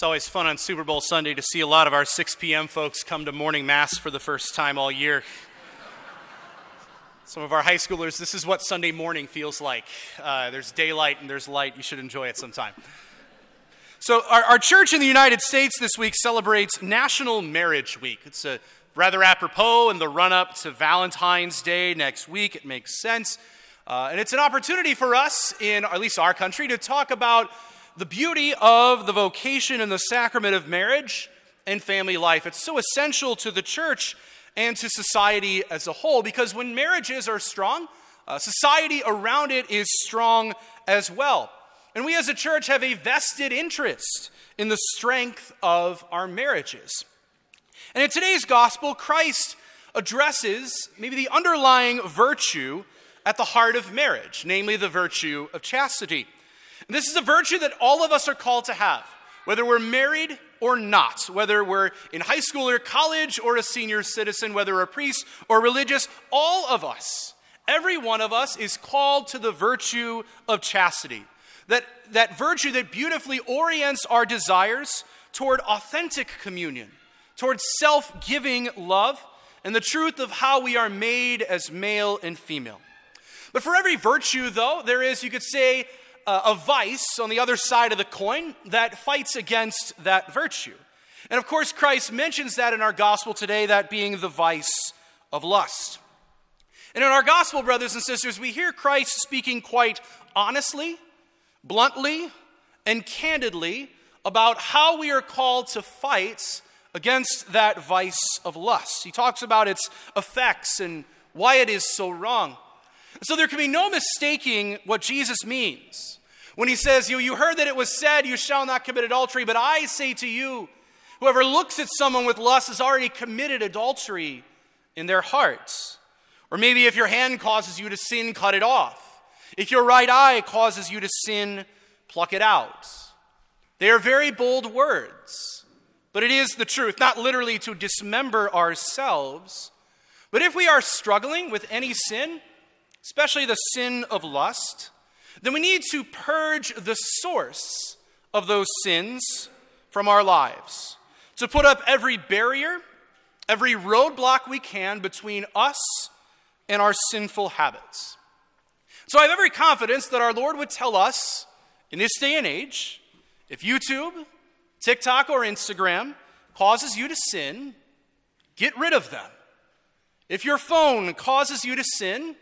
It's always fun on Super Bowl Sunday to see a lot of our 6 p.m. folks come to morning mass for the first time all year. Some of our high schoolers, this is what Sunday morning feels like. Uh, there's daylight and there's light. You should enjoy it sometime. So, our, our church in the United States this week celebrates National Marriage Week. It's a rather apropos in the run up to Valentine's Day next week. It makes sense. Uh, and it's an opportunity for us, in at least our country, to talk about the beauty of the vocation and the sacrament of marriage and family life. It's so essential to the church and to society as a whole because when marriages are strong, uh, society around it is strong as well. And we as a church have a vested interest in the strength of our marriages. And in today's gospel, Christ addresses maybe the underlying virtue at the heart of marriage, namely the virtue of chastity. And this is a virtue that all of us are called to have, whether we're married or not, whether we're in high school or college or a senior citizen, whether a priest or religious, all of us, every one of us is called to the virtue of chastity. That, that virtue that beautifully orients our desires toward authentic communion, toward self giving love, and the truth of how we are made as male and female. But for every virtue, though, there is, you could say, uh, a vice on the other side of the coin that fights against that virtue. And of course, Christ mentions that in our gospel today, that being the vice of lust. And in our gospel, brothers and sisters, we hear Christ speaking quite honestly, bluntly, and candidly about how we are called to fight against that vice of lust. He talks about its effects and why it is so wrong. So there can be no mistaking what Jesus means when he says, you, you heard that it was said, You shall not commit adultery, but I say to you, whoever looks at someone with lust has already committed adultery in their hearts. Or maybe if your hand causes you to sin, cut it off. If your right eye causes you to sin, pluck it out. They are very bold words, but it is the truth, not literally to dismember ourselves. But if we are struggling with any sin, especially the sin of lust, then we need to purge the source of those sins from our lives. To put up every barrier, every roadblock we can between us and our sinful habits. So I have every confidence that our Lord would tell us in this day and age if YouTube, TikTok, or Instagram causes you to sin, get rid of them. If your phone causes you to sin,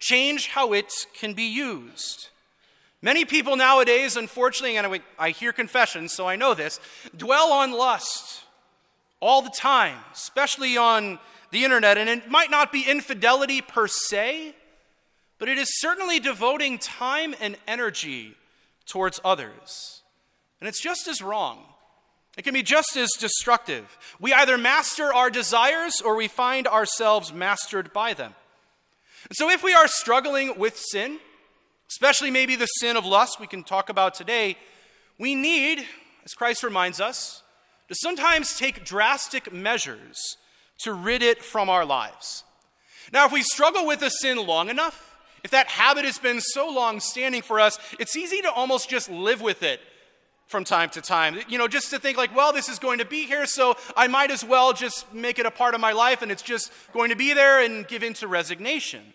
change how it can be used. Many people nowadays, unfortunately, and I hear confessions, so I know this, dwell on lust all the time, especially on the internet. And it might not be infidelity per se, but it is certainly devoting time and energy towards others. And it's just as wrong. It can be just as destructive. We either master our desires or we find ourselves mastered by them. And so, if we are struggling with sin, especially maybe the sin of lust we can talk about today, we need, as Christ reminds us, to sometimes take drastic measures to rid it from our lives. Now, if we struggle with a sin long enough, if that habit has been so long standing for us, it's easy to almost just live with it from time to time. You know, just to think like, well, this is going to be here, so I might as well just make it a part of my life and it's just going to be there and give in to resignation.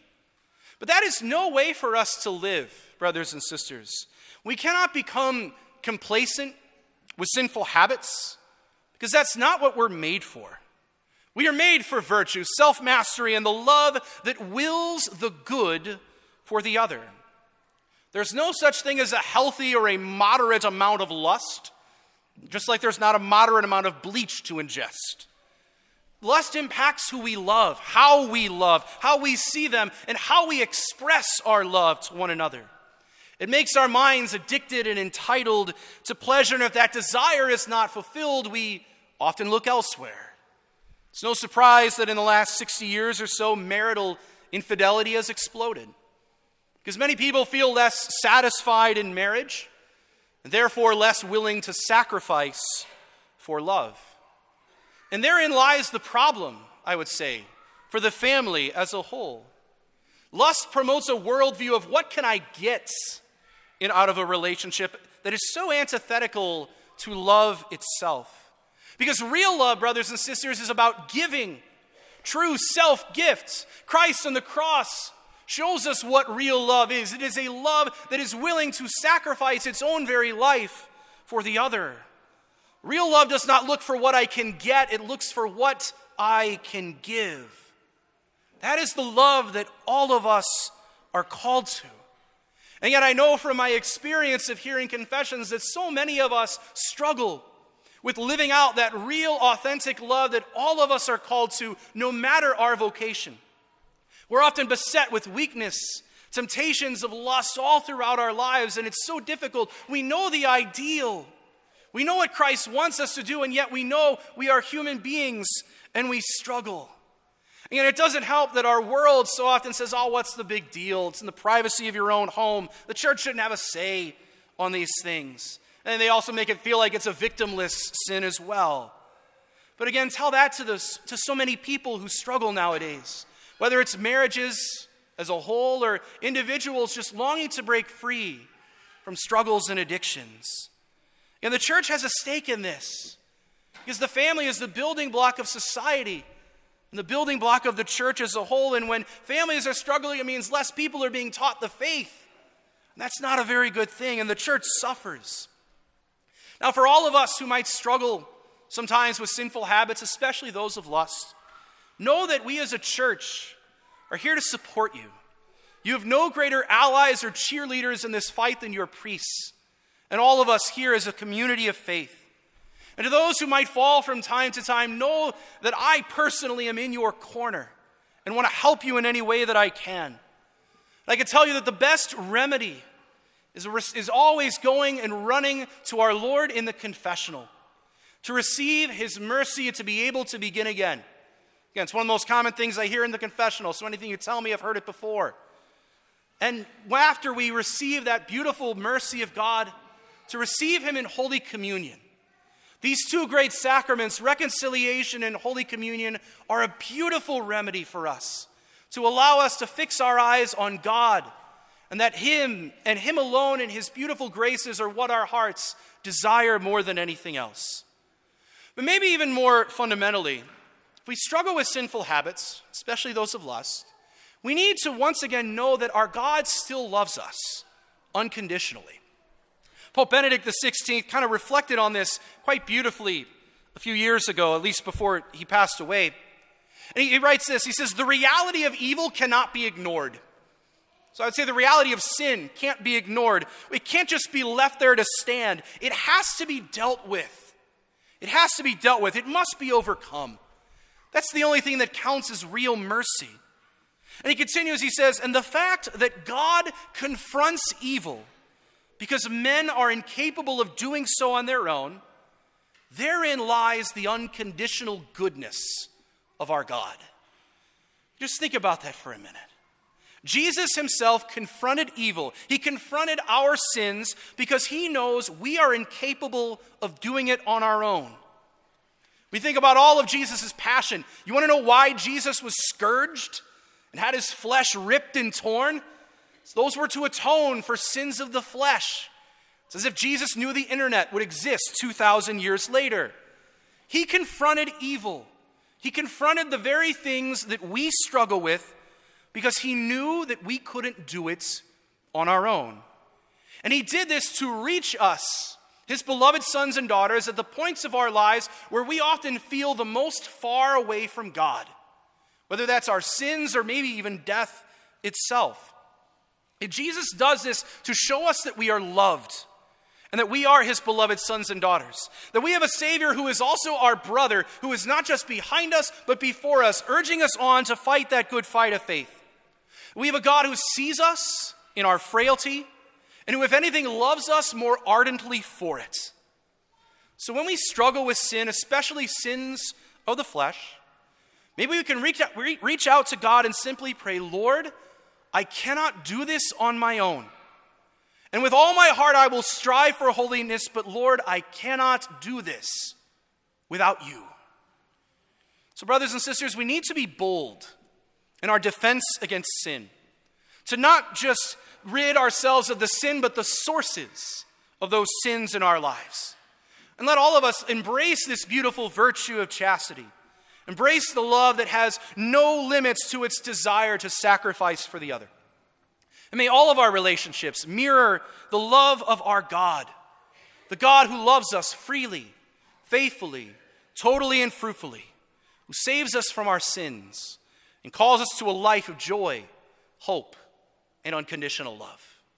But that is no way for us to live, brothers and sisters. We cannot become complacent with sinful habits because that's not what we're made for. We are made for virtue, self mastery, and the love that wills the good for the other. There's no such thing as a healthy or a moderate amount of lust, just like there's not a moderate amount of bleach to ingest. Lust impacts who we love, how we love, how we see them, and how we express our love to one another. It makes our minds addicted and entitled to pleasure, and if that desire is not fulfilled, we often look elsewhere. It's no surprise that in the last 60 years or so, marital infidelity has exploded. Because many people feel less satisfied in marriage and therefore less willing to sacrifice for love. And therein lies the problem, I would say, for the family as a whole. Lust promotes a worldview of what can I get in, out of a relationship that is so antithetical to love itself. Because real love, brothers and sisters, is about giving, true self gifts. Christ on the cross shows us what real love is it is a love that is willing to sacrifice its own very life for the other. Real love does not look for what I can get, it looks for what I can give. That is the love that all of us are called to. And yet, I know from my experience of hearing confessions that so many of us struggle with living out that real, authentic love that all of us are called to, no matter our vocation. We're often beset with weakness, temptations of lust all throughout our lives, and it's so difficult. We know the ideal, we know what Christ wants us to do, and yet we know we are human beings and we struggle. And it doesn't help that our world so often says, oh, what's the big deal? It's in the privacy of your own home. The church shouldn't have a say on these things. And they also make it feel like it's a victimless sin as well. But again, tell that to, this, to so many people who struggle nowadays, whether it's marriages as a whole or individuals just longing to break free from struggles and addictions. And the church has a stake in this because the family is the building block of society and the building block of the church as a whole. And when families are struggling, it means less people are being taught the faith. And that's not a very good thing, and the church suffers. Now, for all of us who might struggle sometimes with sinful habits, especially those of lust, know that we as a church are here to support you. You have no greater allies or cheerleaders in this fight than your priests, and all of us here as a community of faith. And to those who might fall from time to time, know that I personally am in your corner and want to help you in any way that I can. I can tell you that the best remedy is, is always going and running to our Lord in the confessional to receive his mercy and to be able to begin again. Again, it's one of the most common things I hear in the confessional, so anything you tell me, I've heard it before. And after we receive that beautiful mercy of God, to receive him in Holy Communion these two great sacraments, reconciliation and Holy Communion, are a beautiful remedy for us to allow us to fix our eyes on God and that Him and Him alone and His beautiful graces are what our hearts desire more than anything else. But maybe even more fundamentally, if we struggle with sinful habits, especially those of lust, we need to once again know that our God still loves us unconditionally. Pope Benedict XVI kind of reflected on this quite beautifully a few years ago, at least before he passed away. And he, writes this He says, The reality of evil cannot be ignored. So I would say the reality of sin can't be ignored. It can't just be left there to stand. It has to be dealt with. It has to be dealt with. It must be overcome. That's the only thing that counts as real mercy. And he continues, he says, and the fact that God confronts evil because men are incapable of doing so on their own, therein lies the unconditional goodness of our God. Just think about that for a minute. Jesus himself confronted evil. He confronted our sins because he knows we are incapable of doing it on our own. We think about all of Jesus' passion. You want to know why Jesus was scourged and had his flesh ripped and torn? So those were to atone for sins of the flesh. It's as if Jesus knew the internet would exist 2,000 years later. He confronted evil. He confronted the very things that we struggle with because he knew that we couldn't do it on our own. And he did this to reach us, his beloved sons and daughters, at the points of our lives where we often feel the most far away from God, whether that's our sins or maybe even death itself. And Jesus does this to show us that we are loved and that we are his beloved sons and daughters. That we have a Savior who is also our brother, who is not just behind us, but before us, urging us on to fight that good fight of faith. We have a God who sees us in our frailty, and who, if anything, loves us more ardently for it. So when we struggle with sin, especially sins of the flesh, maybe we can reach out, reach out to God and simply pray, Lord, I cannot do this on my own. And with all my heart, I will strive for holiness, but Lord, I cannot do this without you. So, brothers and sisters, we need to be bold in our defense against sin, to not just rid ourselves of the sin, but the sources of those sins in our lives. And let all of us embrace this beautiful virtue of chastity. Embrace the love that has no limits to its desire to sacrifice for the other. And may all of our relationships mirror the love of our God, the God who loves us freely, faithfully, totally, and fruitfully, who saves us from our sins and calls us to a life of joy, hope, and unconditional love.